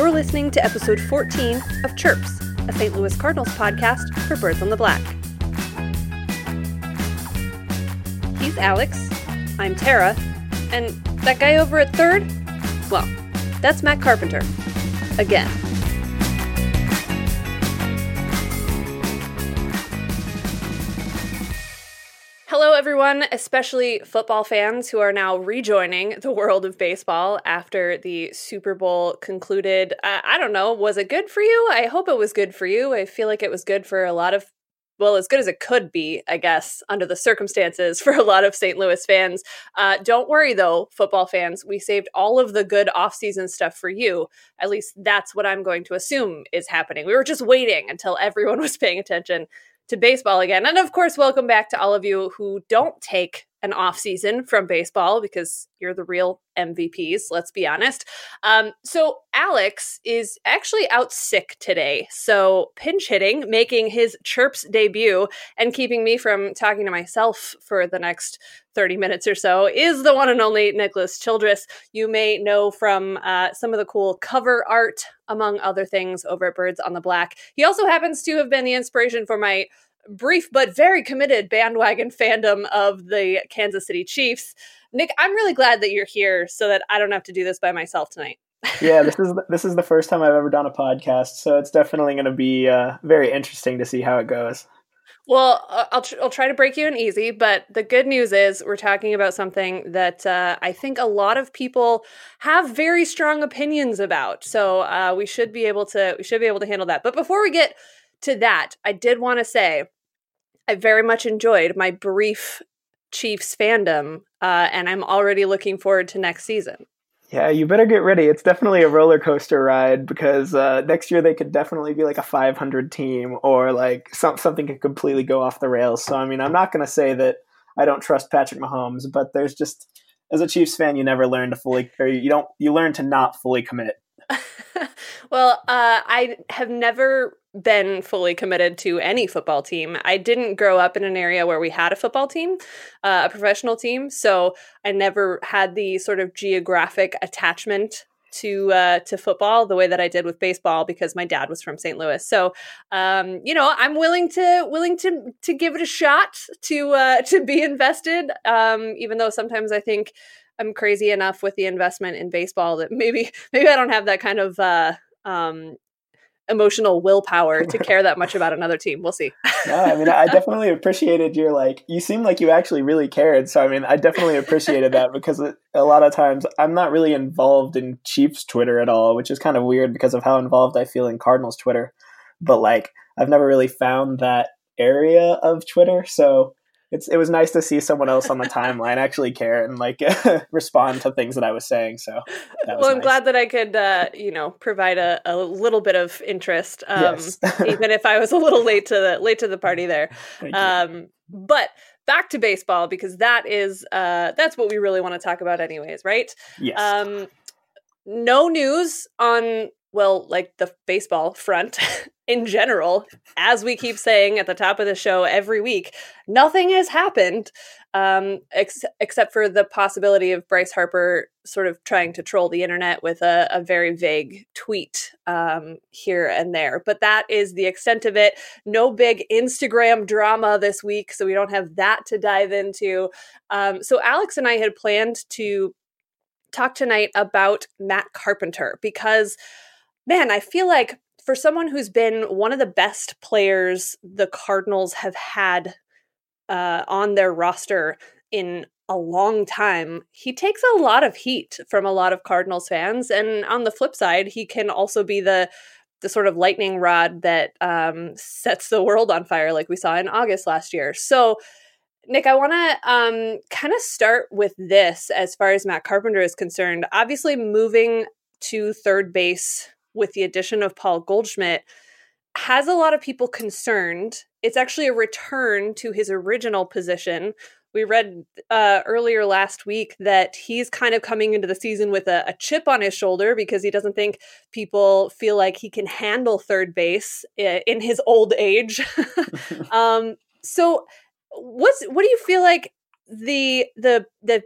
You're listening to episode 14 of Chirps, a St. Louis Cardinals podcast for Birds on the Black. He's Alex. I'm Tara. And that guy over at third? Well, that's Matt Carpenter. Again. Everyone, especially football fans who are now rejoining the world of baseball after the Super Bowl concluded. Uh, I don't know, was it good for you? I hope it was good for you. I feel like it was good for a lot of, well, as good as it could be, I guess, under the circumstances for a lot of St. Louis fans. Uh, don't worry, though, football fans. We saved all of the good offseason stuff for you. At least that's what I'm going to assume is happening. We were just waiting until everyone was paying attention to baseball again. And of course, welcome back to all of you who don't take an off season from baseball because you're the real MVPs, let's be honest. Um, so, Alex is actually out sick today. So, pinch hitting, making his Chirps debut and keeping me from talking to myself for the next 30 minutes or so is the one and only Nicholas Childress. You may know from uh, some of the cool cover art, among other things, over at Birds on the Black. He also happens to have been the inspiration for my brief but very committed bandwagon fandom of the Kansas City Chiefs. Nick, I'm really glad that you're here so that I don't have to do this by myself tonight. yeah, this is this is the first time I've ever done a podcast, so it's definitely going to be uh, very interesting to see how it goes. Well, I'll tr- I'll try to break you in easy, but the good news is we're talking about something that uh, I think a lot of people have very strong opinions about. So uh, we should be able to we should be able to handle that. But before we get to that, I did want to say I very much enjoyed my brief Chiefs fandom, uh, and I'm already looking forward to next season. Yeah, you better get ready. It's definitely a roller coaster ride because uh, next year they could definitely be like a 500 team or like some, something could completely go off the rails. So, I mean, I'm not going to say that I don't trust Patrick Mahomes, but there's just, as a Chiefs fan, you never learn to fully, or you don't, you learn to not fully commit. well, uh, I have never been fully committed to any football team. I didn't grow up in an area where we had a football team, uh, a professional team, so I never had the sort of geographic attachment to uh, to football the way that I did with baseball because my dad was from St. Louis. So, um, you know, I'm willing to willing to to give it a shot to uh, to be invested. Um, even though sometimes I think I'm crazy enough with the investment in baseball that maybe maybe I don't have that kind of uh, um, emotional willpower to care that much about another team. We'll see. no, I mean, I definitely appreciated your like. You seem like you actually really cared. So I mean, I definitely appreciated that because a lot of times I'm not really involved in Chiefs Twitter at all, which is kind of weird because of how involved I feel in Cardinals Twitter. But like, I've never really found that area of Twitter, so it's it was nice to see someone else on the timeline actually care and like respond to things that I was saying. So, well, I'm nice. glad that I could, uh, you know, provide a, a little bit of interest, um, yes. even if I was a little late to the late to the party there. Um, but back to baseball because that is uh, that's what we really want to talk about, anyways, right? Yes. Um, no news on well, like the baseball front in general, as we keep saying at the top of the show every week, nothing has happened um, ex- except for the possibility of Bryce Harper sort of trying to troll the internet with a, a very vague tweet um, here and there. But that is the extent of it. No big Instagram drama this week, so we don't have that to dive into. Um, so Alex and I had planned to talk tonight about Matt Carpenter because man, I feel like for someone who's been one of the best players the Cardinals have had uh, on their roster in a long time, he takes a lot of heat from a lot of Cardinals fans. And on the flip side, he can also be the the sort of lightning rod that um, sets the world on fire, like we saw in August last year. So, Nick, I want to um, kind of start with this as far as Matt Carpenter is concerned. Obviously, moving to third base with the addition of Paul Goldschmidt has a lot of people concerned. It's actually a return to his original position. We read uh, earlier last week that he's kind of coming into the season with a, a, chip on his shoulder because he doesn't think people feel like he can handle third base in his old age. um, so, what's what do you feel like the the the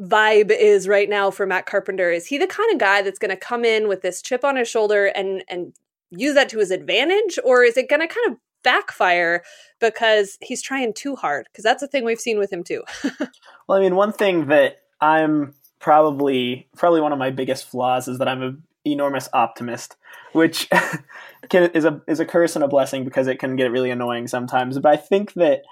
vibe is right now for Matt Carpenter. Is he the kind of guy that's going to come in with this chip on his shoulder and and use that to his advantage, or is it going to kind of backfire because he's trying too hard? Because that's a thing we've seen with him too. well, I mean, one thing that I'm probably probably one of my biggest flaws is that I'm an enormous optimist, which can, is a is a curse and a blessing because it can get really annoying sometimes. But I think that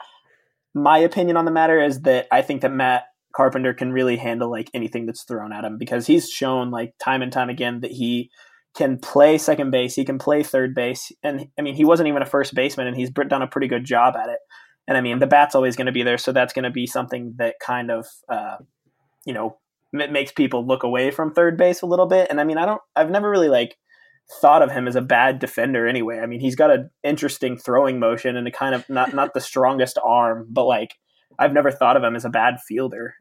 my opinion on the matter is that I think that Matt Carpenter can really handle like anything that's thrown at him because he's shown like time and time again that he can play second base, he can play third base, and I mean he wasn't even a first baseman, and he's done a pretty good job at it. And I mean the bat's always going to be there, so that's going to be something that kind of uh, you know makes people look away from third base a little bit. And I mean I don't, I've never really like thought of him as a bad defender anyway. I mean he's got an interesting throwing motion and a kind of not not the strongest arm, but like I've never thought of him as a bad fielder,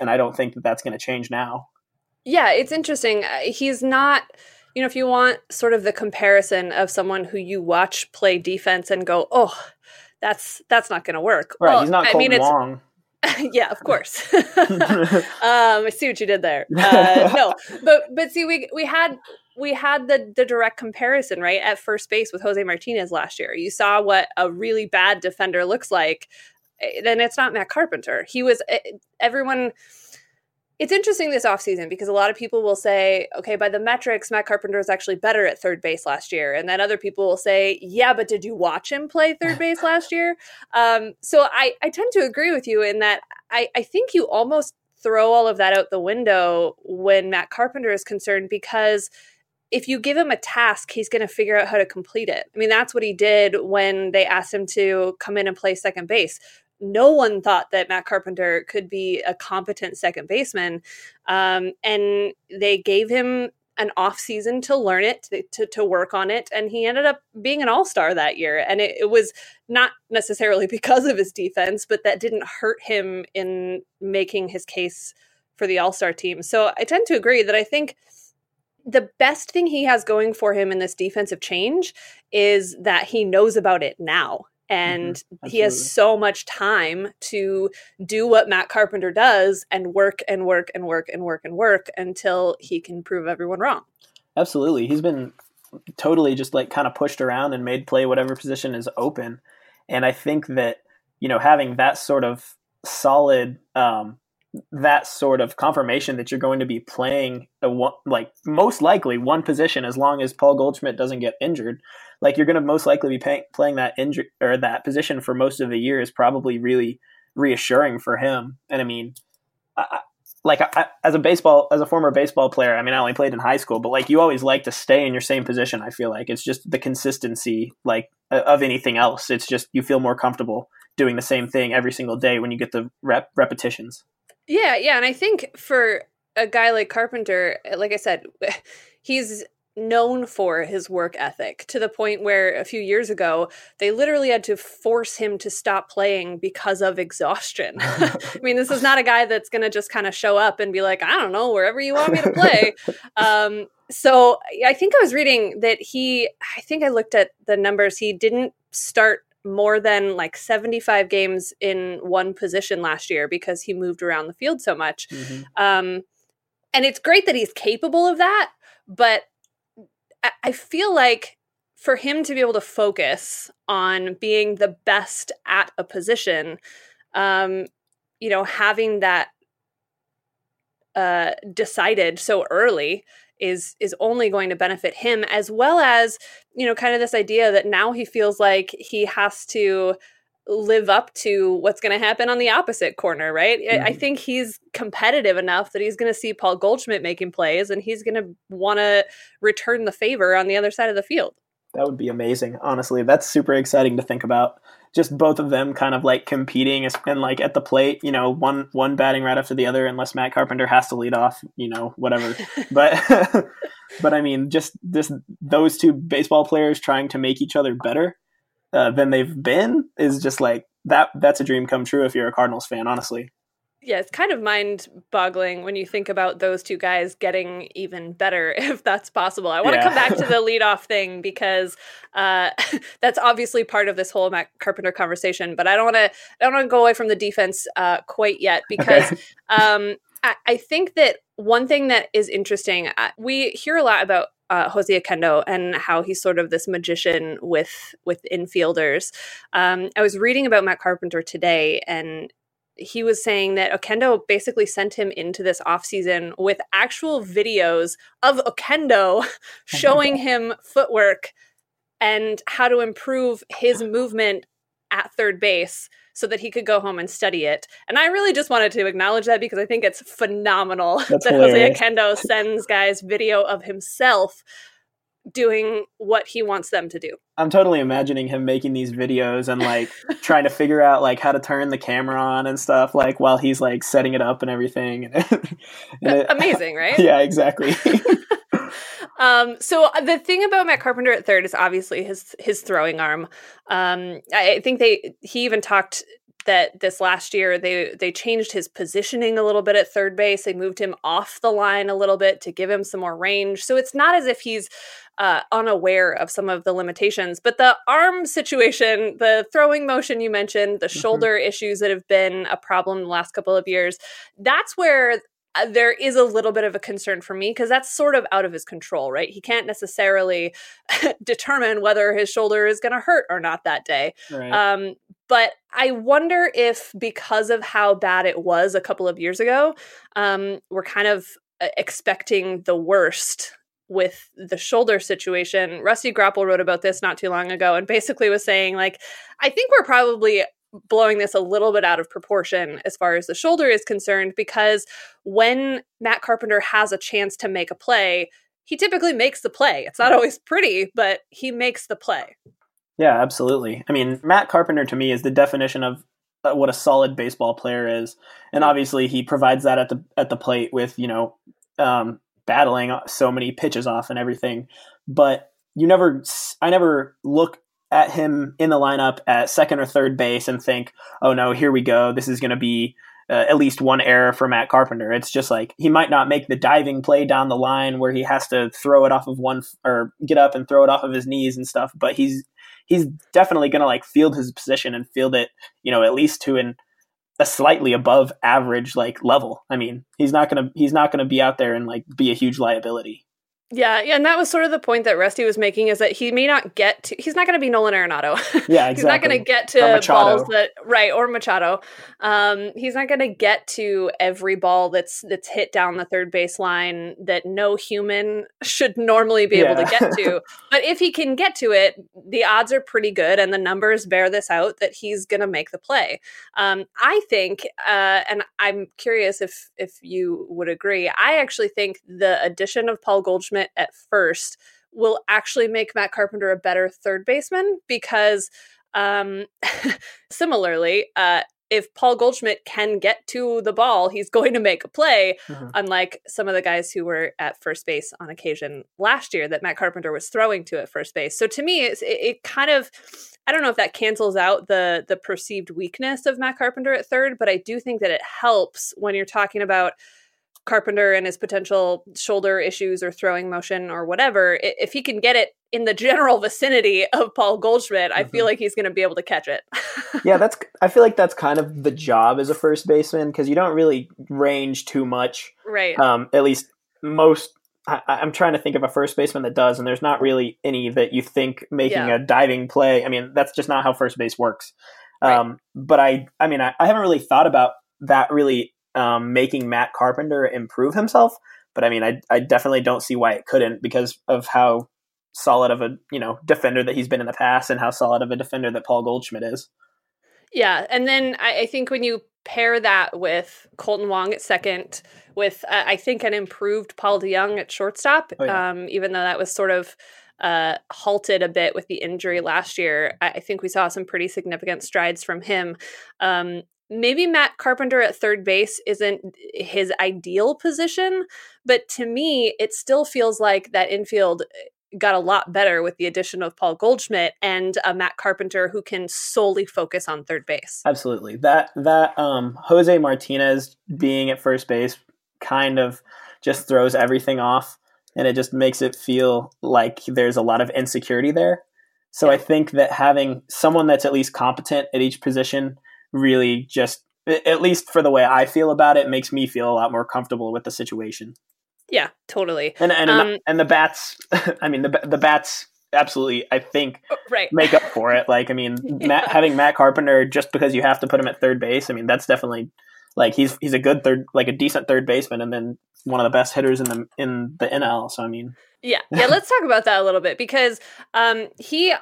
and I don't think that that's going to change now. Yeah, it's interesting. Uh, he's not you know, if you want sort of the comparison of someone who you watch play defense and go, oh, that's that's not going to work. Right, well, he's not I mean, it's, Wong. yeah, of course. um, I see what you did there. Uh, no, but but see, we we had we had the the direct comparison right at first base with Jose Martinez last year. You saw what a really bad defender looks like. Then it's not Matt Carpenter. He was eh, everyone it's interesting this offseason because a lot of people will say, okay, by the metrics, Matt Carpenter is actually better at third base last year. And then other people will say, yeah, but did you watch him play third base last year? Um, so I, I tend to agree with you in that I, I think you almost throw all of that out the window when Matt Carpenter is concerned because if you give him a task, he's going to figure out how to complete it. I mean, that's what he did when they asked him to come in and play second base no one thought that Matt Carpenter could be a competent second baseman. Um, and they gave him an off season to learn it, to, to, work on it. And he ended up being an all star that year. And it, it was not necessarily because of his defense, but that didn't hurt him in making his case for the all star team. So I tend to agree that I think the best thing he has going for him in this defensive change is that he knows about it now and mm-hmm. he has so much time to do what Matt Carpenter does and work and work and work and work and work until he can prove everyone wrong. Absolutely. He's been totally just like kind of pushed around and made play whatever position is open. And I think that, you know, having that sort of solid um, that sort of confirmation that you're going to be playing a one, like most likely one position as long as Paul Goldschmidt doesn't get injured. Like you're going to most likely be pay, playing that injury or that position for most of the year is probably really reassuring for him. And I mean, I, like I, as a baseball as a former baseball player, I mean, I only played in high school, but like you always like to stay in your same position. I feel like it's just the consistency like of anything else. It's just you feel more comfortable doing the same thing every single day when you get the rep repetitions. Yeah, yeah, and I think for a guy like Carpenter, like I said, he's known for his work ethic to the point where a few years ago they literally had to force him to stop playing because of exhaustion. I mean, this is not a guy that's going to just kind of show up and be like, I don't know, wherever you want me to play. um, so I think I was reading that he, I think I looked at the numbers, he didn't start more than like 75 games in one position last year because he moved around the field so much. Mm-hmm. Um, and it's great that he's capable of that, but I, feel like for him to be able to focus on being the best at a position, um, you know, having that uh, decided so early is is only going to benefit him as well as you know kind of this idea that now he feels like he has to live up to what's going to happen on the opposite corner, right? Mm-hmm. I think he's competitive enough that he's going to see Paul Goldschmidt making plays and he's going to want to return the favor on the other side of the field. That would be amazing. Honestly, that's super exciting to think about just both of them kind of like competing and like at the plate, you know, one one batting right after the other, unless Matt Carpenter has to lead off, you know, whatever. but but I mean, just this those two baseball players trying to make each other better uh, than they've been is just like that. That's a dream come true if you're a Cardinals fan, honestly yeah, it's kind of mind boggling when you think about those two guys getting even better, if that's possible. I want yeah. to come back to the leadoff thing because uh, that's obviously part of this whole Matt Carpenter conversation. But I don't want to. I don't want to go away from the defense uh, quite yet because okay. um, I, I think that one thing that is interesting, uh, we hear a lot about uh, Jose Oquendo and how he's sort of this magician with with infielders. Um, I was reading about Matt Carpenter today, and he was saying that Oquendo basically sent him into this offseason with actual videos of Oquendo showing him footwork and how to improve his movement at third base so that he could go home and study it. And I really just wanted to acknowledge that because I think it's phenomenal That's that hilarious. Jose Oquendo sends guys video of himself doing what he wants them to do. I'm totally imagining him making these videos and like trying to figure out like how to turn the camera on and stuff like while he's like setting it up and everything. and it- Amazing, right? yeah, exactly. Um, so uh, the thing about Matt Carpenter at third is obviously his his throwing arm. Um, I think they he even talked that this last year they they changed his positioning a little bit at third base. They moved him off the line a little bit to give him some more range. So it's not as if he's uh, unaware of some of the limitations. But the arm situation, the throwing motion you mentioned, the Mhm. shoulder issues that have been a problem the last couple of years, that's where there is a little bit of a concern for me because that's sort of out of his control, right? He can't necessarily determine whether his shoulder is going to hurt or not that day. right. Um, but I wonder if because of how bad it was a couple of years ago, um, we're kind of uh, expecting the worst with the shoulder situation. Rusty Grapple wrote about this not too long ago and basically was saying, like, I think we're probably blowing this a little bit out of proportion as far as the shoulder is concerned because when Matt Carpenter has a chance to make a play, he typically makes the play. It's not always pretty, but he makes the play. Yeah, absolutely. I mean, Matt Carpenter to me is the definition of uh, what a solid baseball player is, and obviously he provides that at the at the plate with you know um, battling so many pitches off and everything. But you never, I never look at him in the lineup at second or third base and think, oh no, here we go. This is going to be uh, at least one error for Matt Carpenter. It's just like he might not make the diving play down the line where he has to throw it off of one f- or get up and throw it off of his knees and stuff, but he's he's definitely going to like field his position and field it, you know, at least to an a slightly above average like level. I mean, he's not going to he's not going to be out there and like be a huge liability. Yeah, yeah, and that was sort of the point that Rusty was making is that he may not get to he's not going to be Nolan Arenado. Yeah, exactly. he's not going to get to balls that right or Machado. Um, he's not going to get to every ball that's that's hit down the third base line that no human should normally be able to get to. but if he can get to it, the odds are pretty good, and the numbers bear this out that he's going to make the play. Um, I think, uh, and I'm curious if if you would agree. I actually think the addition of Paul Goldschmidt at first will actually make Matt Carpenter a better third baseman because, um, similarly, uh, if Paul Goldschmidt can get to the ball, he's going to make a play. Mhm. Unlike some of the guys who were at first base on occasion last year that Matt Carpenter was throwing to at first base. So to me, it's, it, it kind of I don't know if that cancels out the the perceived weakness of Matt Carpenter at third, but I do think that it helps when you're talking about Carpenter and his potential shoulder issues or throwing motion or whatever. If he can get it in the general vicinity of Paul Goldschmidt, I feel Mhm. like he's going to be able to catch it. yeah, that's I feel like that's kind of the job as a first baseman because you don't really range too much. right. Um, at least most. I, I'm trying to think of a first baseman that does, and there's not really any that you think making Yeah. a diving play. I mean, that's just not how first base works. Right. Um, but I, I mean, I, I haven't really thought about that really um, making Matt Carpenter improve himself. But I mean, I, I definitely don't see why it couldn't because of how solid of a you know defender that he's been in the past and how solid of a defender that Paul Goldschmidt is. Yeah, and then I, I think when you pair that with Kolten Wong at second, with uh, I think an improved Paul DeJong at shortstop, Oh, yeah. um, even though that was sort of uh, halted a bit with the injury last year, I, I think we saw some pretty significant strides from him. Um, maybe Matt Carpenter at third base isn't his ideal position, but to me, it still feels like that infield got a lot better with the addition of Paul Goldschmidt and a Matt Carpenter who can solely focus on third base. Absolutely. That that um Jose Martinez being at first base kind of just throws everything off and it just makes it feel like there's a lot of insecurity there. So I think that having someone that's at least competent at each position really just at least for the way I feel about it, makes me feel a lot more comfortable with the situation. Yeah, totally. And and um, and the bats, I mean the the bats absolutely I think oh, right. make up for it. Like I mean, yeah. Matt, having Matt Carpenter just because you have to put him at third base, I mean that's definitely like he's he's a good third like a decent third baseman and then one of the best hitters in the in the NL. So I mean, yeah, yeah. let's talk about that a little bit because um he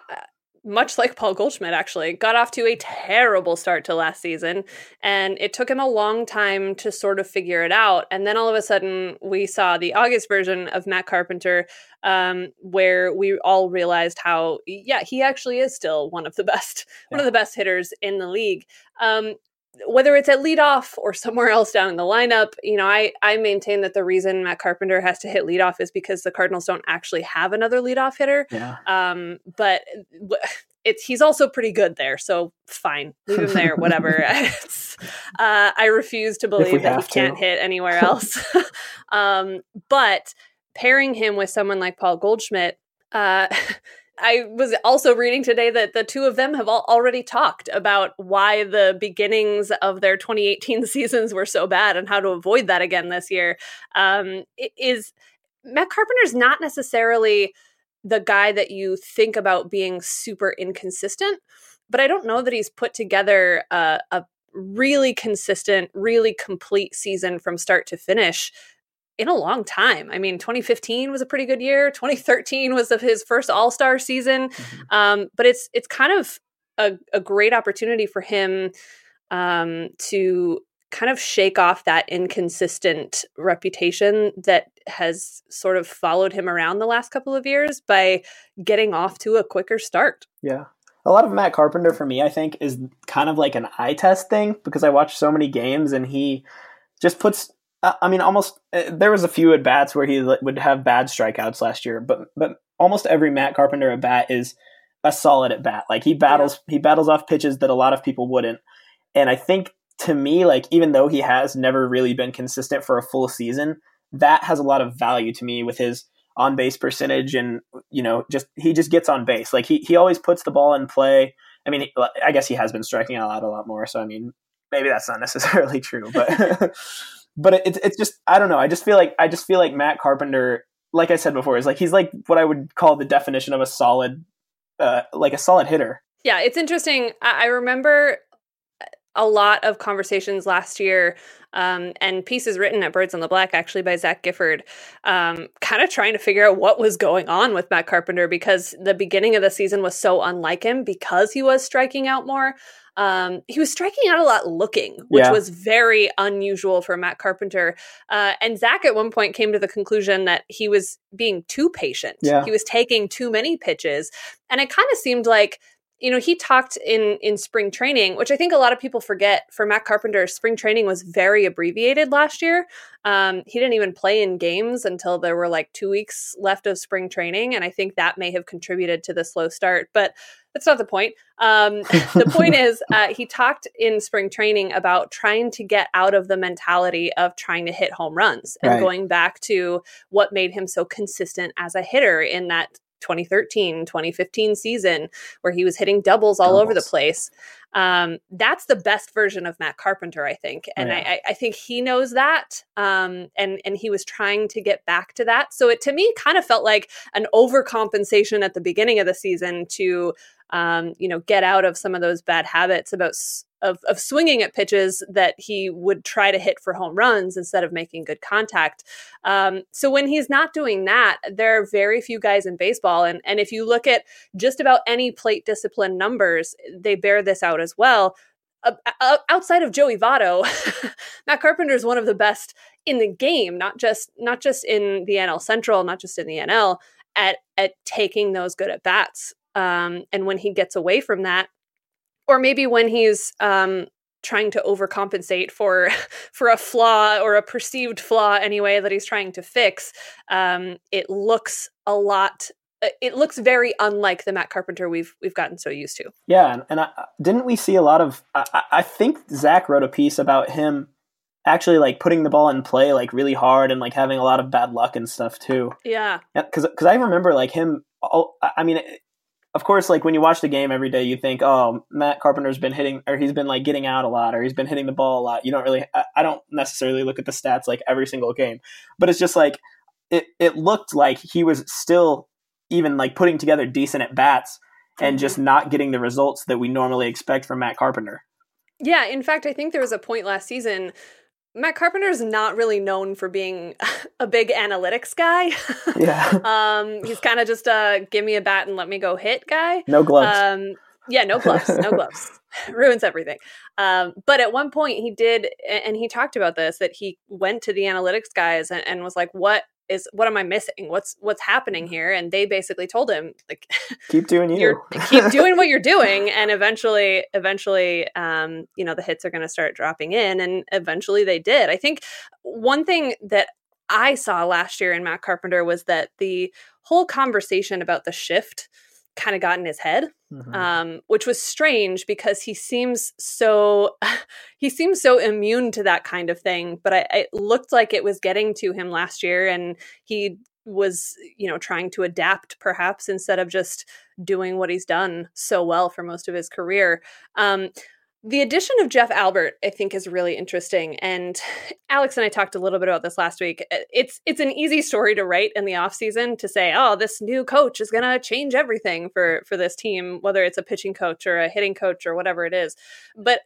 much like Paul Goldschmidt, actually, got off to a terrible start to last season. And it took him a long time to sort of figure it out. And then all of a sudden, we saw the August version of Matt Carpenter, um, where we all realized how, yeah, he actually is still one of the best, yeah. one of the best hitters in the league. Um, whether it's at leadoff or somewhere else down in the lineup, you know, I I maintain that the reason Matt Carpenter has to hit leadoff is because the Cardinals don't actually have another leadoff hitter. Yeah. Um, but it's he's also pretty good there, so fine, leave him there. Whatever. uh, I refuse to believe that he can't hit anywhere else. um, but pairing him with someone like Paul Goldschmidt. Uh, I was also reading today that the two of them have all already talked about why the beginnings of their 2018 seasons were so bad and how to avoid that again this year. Um, is Matt Carpenter's not necessarily the guy that you think about being super inconsistent, but I don't know that he's put together a, a really consistent, really complete season from start to finish in a long time. I mean, 2015 was a pretty good year. 2013 was of his first All Star season. Mm-hmm. Um, but it's it's kind of a, a great opportunity for him um, to kind of shake off that inconsistent reputation that has sort of followed him around the last couple of years by getting off to a quicker start. Yeah. A lot of Matt Carpenter for me, I think, is kind of like an eye test thing because I watch so many games and he just puts I mean, almost uh, there was a few at bats where he would have bad strikeouts last year, but but almost every Matt Carpenter at bat is a solid at bat. Like he battles yeah. he battles off pitches that a lot of people wouldn't. And I think to me, like even though he has never really been consistent for a full season, that has a lot of value to me with his on base percentage and you know just he just gets on base. Like he he always puts the ball in play. I mean, I guess he has been striking out a lot more. So I mean, maybe that's not necessarily true, but. but it's it's just I don't know. I just feel like I just feel like Matt Carpenter, like I said before, is like he's like what I would call the definition of a solid, uh, like a solid hitter. Yeah, it's interesting. I remember a lot of conversations last year um, and pieces written at Birds on the Black, actually by Zach Gifford, um, kind of trying to figure out what was going on with Matt Carpenter because the beginning of the season was so unlike him because he was striking out more. Um, he was striking out a lot looking, which yeah. was very unusual for Matt Carpenter. Uh, and Zach at one point came to the conclusion that he was being too patient. Yeah. He was taking too many pitches. And it kind of seemed like you know he talked in in spring training which i think a lot of people forget for matt carpenter spring training was very abbreviated last year um, he didn't even play in games until there were like two weeks left of spring training and i think that may have contributed to the slow start but that's not the point um, the point is uh, he talked in spring training about trying to get out of the mentality of trying to hit home runs and right. going back to what made him so consistent as a hitter in that 2013 2015 season where he was hitting doubles all doubles. over the place um, that's the best version of matt carpenter i think and yeah. I, I, think he knows that um, and and he was trying to get back to that so it to me kind of felt like an overcompensation at the beginning of the season to um, you know get out of some of those bad habits about of, of swinging at pitches that he would try to hit for home runs instead of making good contact. Um, so when he's not doing that, there are very few guys in baseball. And, and if you look at just about any plate discipline numbers, they bear this out as well. Uh, outside of Joey Votto, Matt Carpenter is one of the best in the game, not just not just in the NL Central, not just in the NL, at at taking those good at bats. Um, and when he gets away from that, or maybe when he's um, trying to overcompensate for for a flaw or a perceived flaw anyway that he's trying to fix um, it looks a lot uh, it looks very unlike the Matt Carpenter we've we've gotten so used to. Yeah, and, and I, didn't we see a lot of? I, I, think Zach wrote a piece about him actually like putting the ball in play like really hard and like having a lot of bad luck and stuff too. Yeah, because because I remember like him. I mean, of course, like when you watch the game every day, you think, oh, Matt Carpenter's been hitting, or he's been like getting out a lot, or he's been hitting the ball a lot. You don't really, I, I don't necessarily look at the stats like every single game, but it's just like it. It looked like he was still even like putting together decent at bats and mm-hmm. just not getting the results that we normally expect from Matt Carpenter. Yeah, in fact, I think there was a point last season Matt Carpenter is not really known for being a big analytics guy. Yeah. um, he's kind of just a give me a bat and let me go hit guy. No gloves. Um, yeah, no gloves. No gloves. Ruins everything. Um, but at one point he did, and he talked about this that he went to the analytics guys and, and was like, "What is what am I missing? What's what's happening here? And they basically told him like keep doing you. keep doing what you're doing and eventually eventually um you know the hits are going to start dropping in and eventually they did. I think one thing that I saw last year in Matt Carpenter was that the whole conversation about the shift kind of got in his head mm-hmm. um, which was strange because he seems so he seems so immune to that kind of thing but I, it looked like it was getting to him last year and he was you know trying to adapt perhaps instead of just doing what he's done so well for most of his career um, the addition of Jeff Albert, I think, is really interesting. And Alex and I talked a little bit about this last week. Uh, it's it's an easy story to write in the off season to say, oh, this new coach is gonna change everything for for this team, whether it's a pitching coach or a hitting coach or whatever it is. But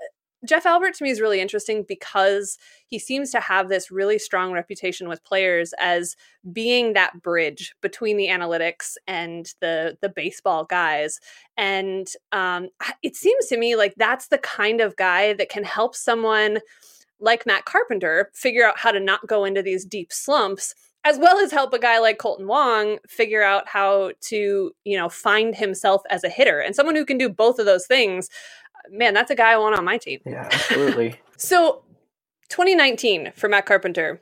Jeff Albert to me is really interesting because he seems to have this really strong reputation with players as being that bridge between the analytics and the the baseball guys. And um, it seems to me like that's the kind of guy that can help someone like Matt Carpenter figure out how to not go into these deep slumps as well as help a guy like Kolten Wong figure out how to, you know, find himself as a hitter. And someone who can do both of those things man, that's a guy I want on my team. Yeah, absolutely. so 2019 for Matt Carpenter,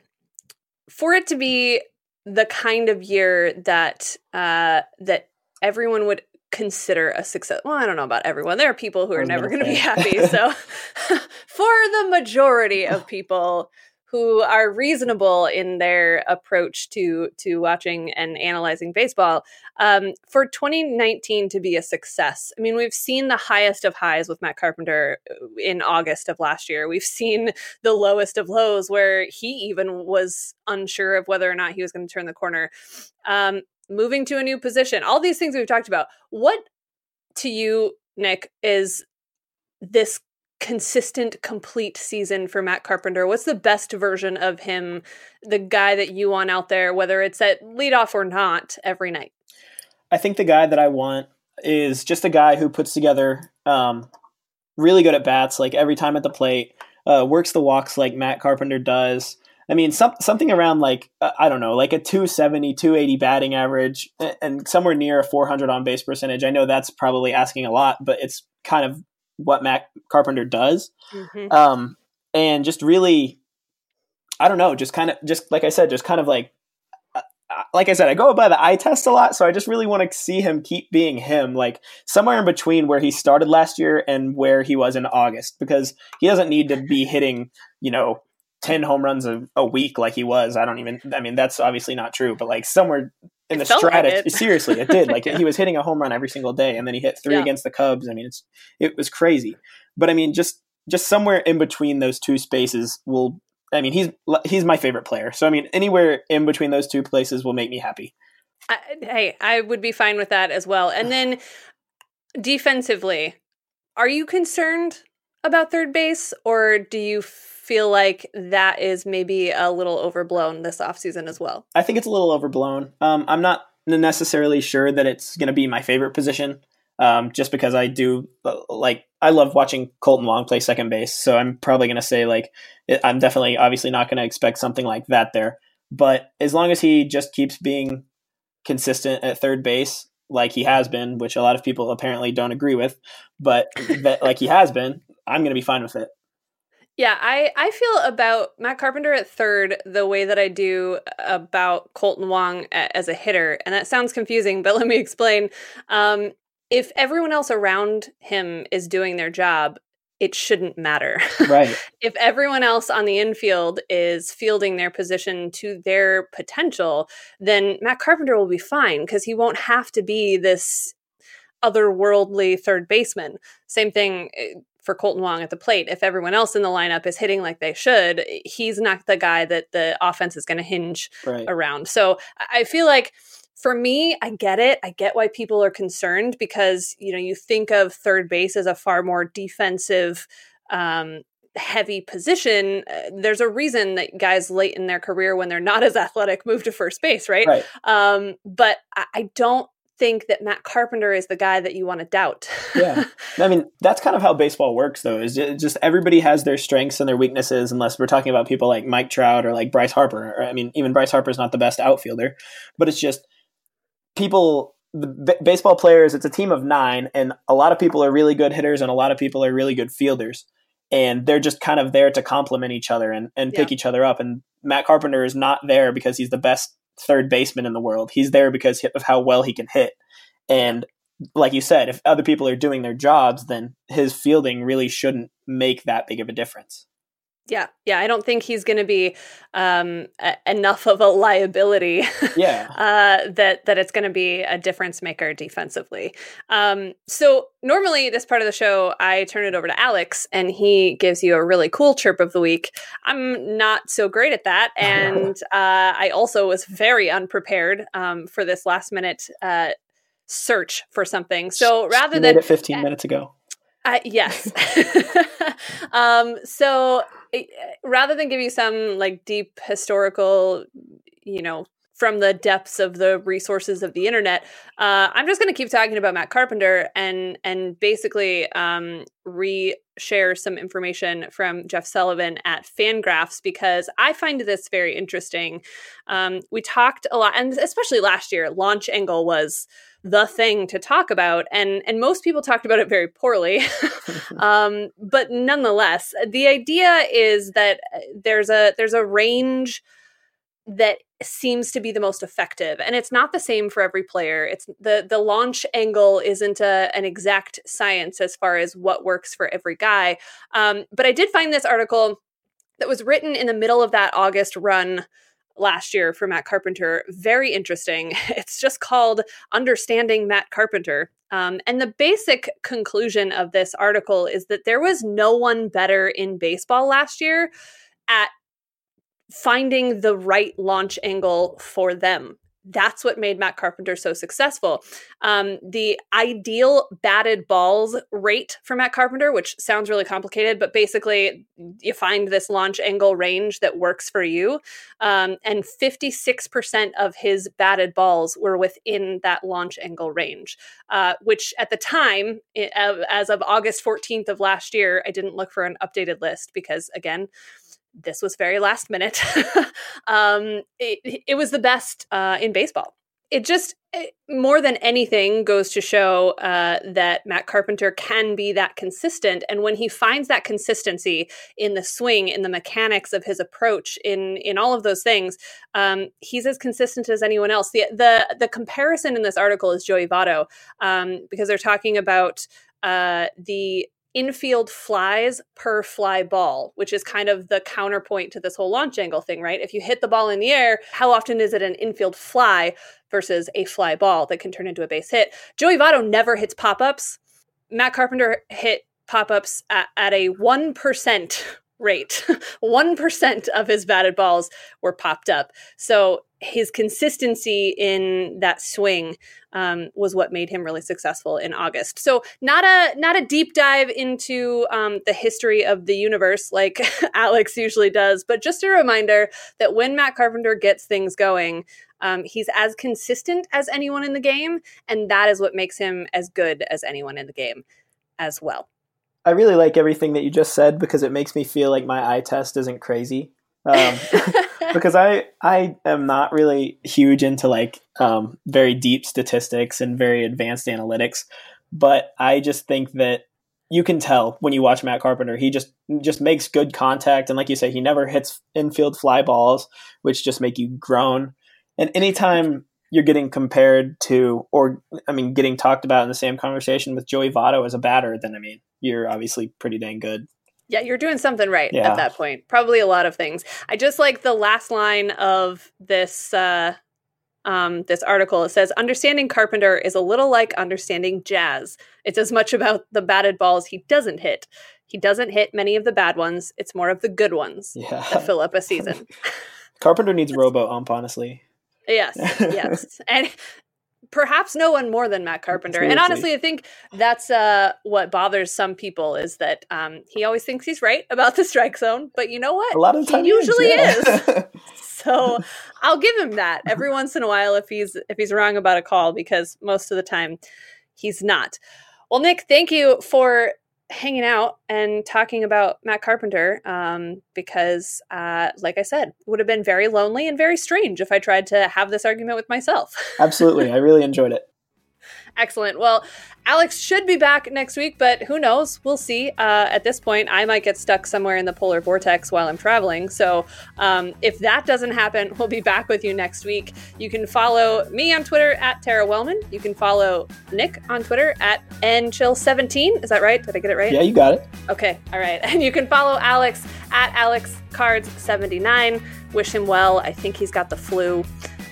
for it to be the kind of year that uh, that everyone would consider a success. Well, I don't know about everyone. There are people who are never going to be happy. So, for the majority of people, who are reasonable in their approach to to watching and analyzing baseball um, for 2019 to be a success. I mean we've seen the highest of highs with matt carpenter uh, in august of last year. We've seen the lowest of lows where he even was unsure of whether or not he was going to turn the corner. Um, moving to a new position all these things we've talked about. What to you nick is this consistent, complete season for Matt Carpenter? What's the best version of him, the guy that you want out there, whether it's at leadoff or not, every night? I think the guy that I want is just a guy who puts together um, really good at bats, like every time at the plate, uh, works the walks like Matt Carpenter does. I mean, some, something around like, uh, I don't know, like a 270, 280 batting average and somewhere near a 400 on base percentage. I know that's probably asking a lot, but it's kind of what Matt Carpenter does, mm-hmm. um, and just really, I don't know, just kind of, just like I said, just kind of like, uh, uh, like I said, I go by the eye test a lot, so I just really want to see him keep being him, like somewhere in between where he started last year and where he was in August, because he doesn't need to be hitting, you know, 10 home runs a, a week like he was. I don't even, I mean, that's obviously not true, but like somewhere in the stratosphere. Like seriously, it did. Like yeah. he was hitting a home run every single day, and then he hit three yeah. against the Cubs. I mean, it's it was crazy. But I mean, just just somewhere in between those two spaces will. I mean, he's he's my favorite player. So I mean, anywhere in between those two places will make me happy. I, hey, I would be fine with that as well. And then defensively, are you concerned about third base, or do you feel like that is maybe a little overblown this offseason as well? I think it's a little overblown. Um, I'm not necessarily sure that it's going to be my favorite position. Um, just because I do uh, like I love watching Kolten Wong play second base, so I'm probably going to say like I'm definitely obviously not going to expect something like that there. But as long as he just keeps being consistent at third base, like he has been, which a lot of people apparently don't agree with, but that like he has been, I'm going to be fine with it. Yeah, I, I feel about Matt Carpenter at third the way that I do about Kolten Wong as a hitter. And that sounds confusing, but let me explain. Um, if everyone else around him is doing their job, it shouldn't matter. Right. if everyone else on the infield is fielding their position to their potential, then Matt Carpenter will be fine because he won't have to be this otherworldly third baseman. Same thing eh, for Kolten Wong at the plate. If everyone else in the lineup is hitting like they should, he's not the guy that the offense is going to hinge right. around. So I feel like for me, I get it. I get why people are concerned because, you know, you think of third base as a far more defensive um, heavy position, uh, there's a reason that guys late in their career, when they're not as athletic, move to first base, right? right. Um, but I, I, don't think that Matt Carpenter is the guy that you want to doubt. yeah. I mean, that's kind of how baseball works, though, is just everybody has their strengths and their weaknesses, unless we're talking about people like Mike Trout or like Bryce Harper. Or, I mean, even Bryce Harper is not the best outfielder, but it's just people. The b- baseball players, it's a team of nine, and a lot of people are really good hitters, and a lot of people are really good fielders and they're just kind of there to complement each other and, and pick yeah. each other up. And Matt Carpenter is not there because he's the best third baseman in the world. He's there because of how well he can hit. And like you said, if other people are doing their jobs, then his fielding really shouldn't make that big of a difference. Yeah, yeah, I don't think he's going to be um, a- enough of a liability. Yeah, uh, that that it's going to be a difference maker defensively. Um, so normally, this part of the show, I turn it over to Alex, and he gives you a really cool chirp of the week. I'm not so great at that, and uh, I also was very unprepared um, for this last minute uh, search for something. So rather than it 15 minutes ago. Uh, yes. um, so it, rather than give you some like deep historical, you know, from the depths of the resources of the internet, uh, I'm just going to keep talking about Matt Carpenter and and basically um, re-share some information from Jeff Sullivan at Fangraphs because I find this very interesting. Um, we talked a lot, and especially last year, launch angle was the thing to talk about and and most people talked about it very poorly um, but nonetheless the idea is that uh, there's a there's a range that seems to be the most effective and it's not the same for every player it's the the launch angle isn't a, an exact science as far as what works for every guy um, but i did find this article that was written in the middle of that august run last year for Matt Carpenter. Very interesting. It's just called Understanding Matt Carpenter. Um, and the basic conclusion of this article is that there was no one better in baseball last year at finding the right launch angle for them that's what made Matt Carpenter so successful. Um, the ideal batted balls rate for Matt Carpenter, which sounds really complicated, but basically you find this launch angle range that works for you. Um, and 56% of his batted balls were within that launch angle range, uh, which at the time, as of August 14th of last year, I didn't look for an updated list because, again, this was very last minute. um, it, it, was the best uh, in baseball. It just it, more than anything goes to show uh, that Matt Carpenter can be that consistent, and when he finds that consistency in the swing, in the mechanics of his approach, in in all of those things, um, he's as consistent as anyone else. the the The comparison in this article is Joey Votto um, because they're talking about uh, the infield flies per fly ball, which is kind of the counterpoint to this whole launch angle thing, right? If you hit the ball in the air, how often is it an infield fly versus a fly ball that can turn into a base hit? Joey Votto never hits pop ups. Matt Carpenter hit pop ups at, at a 1% rate. 1% of his batted balls were popped up. So his consistency in that swing um, was what made him really successful in August. So not a not a deep dive into um, the history of the universe like Alex usually does, but just a reminder that when Matt Carpenter gets things going, um, he's as consistent as anyone in the game, and that is what makes him as good as anyone in the game as well. I really like everything that you just said because it makes me feel like my eye test isn't crazy. Because I I am not really huge into like um, very deep statistics and very advanced analytics, but I just think that you can tell when you watch Matt Carpenter. He just just makes good contact, and like you say, he never hits infield fly balls, which just make you groan. And anytime you're getting compared to, or I mean, getting talked about in the same conversation with Joey Votto as a batter, then I mean, you're obviously pretty dang good. Yeah, you're doing something right yeah. at that point. Probably a lot of things. I just like the last line of this uh um, this article. It says understanding Carpenter is a little like understanding jazz. It's as much about the batted balls he doesn't hit. He doesn't hit many of the bad ones. It's more of the good ones Yeah. that fill up a season. Carpenter needs robo ump, honestly. yes, yes, and perhaps no one more than Matt Carpenter. And honestly, I think that's uh, what bothers some people is that um, he always thinks he's right about the strike zone, but you know what? A lot of times, He usually is. yeah. so I'll give him that every once in a while if he's if he's wrong about a call because most of the time he's not. Well, Nick, thank you for hanging out and talking about Matt Carpenter um, because, uh, like I said, would have been very lonely and very strange if I tried to have this argument with myself. Absolutely, I really enjoyed it. Excellent. Well, Alex should be back next week, but who knows? We'll see. Uh, at this point, I might get stuck somewhere in the polar vortex while I'm traveling. So um, if that doesn't happen, we'll be back with you next week. You can follow me on Twitter at Tara Wellman. You can follow Nick on Twitter at nchill17. Is that right? Did I get it right? Yeah, you got it. Okay, all right. And you can follow Alex at AlexCards79. Wish him well. I think he's got the flu.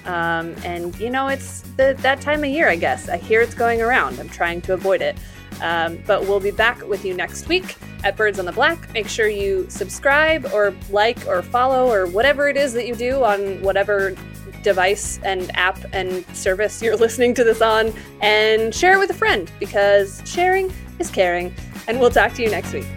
Um, and, you know, it's the, that time of year, I guess. I hear it's going around. I'm trying to avoid it. Um, but we'll be back with you next week at Birds on the Black. Make sure you subscribe or like or follow or whatever it is that you do on whatever device and app and service you're listening to this on and share it with a friend because sharing is caring. And we'll talk to you next week.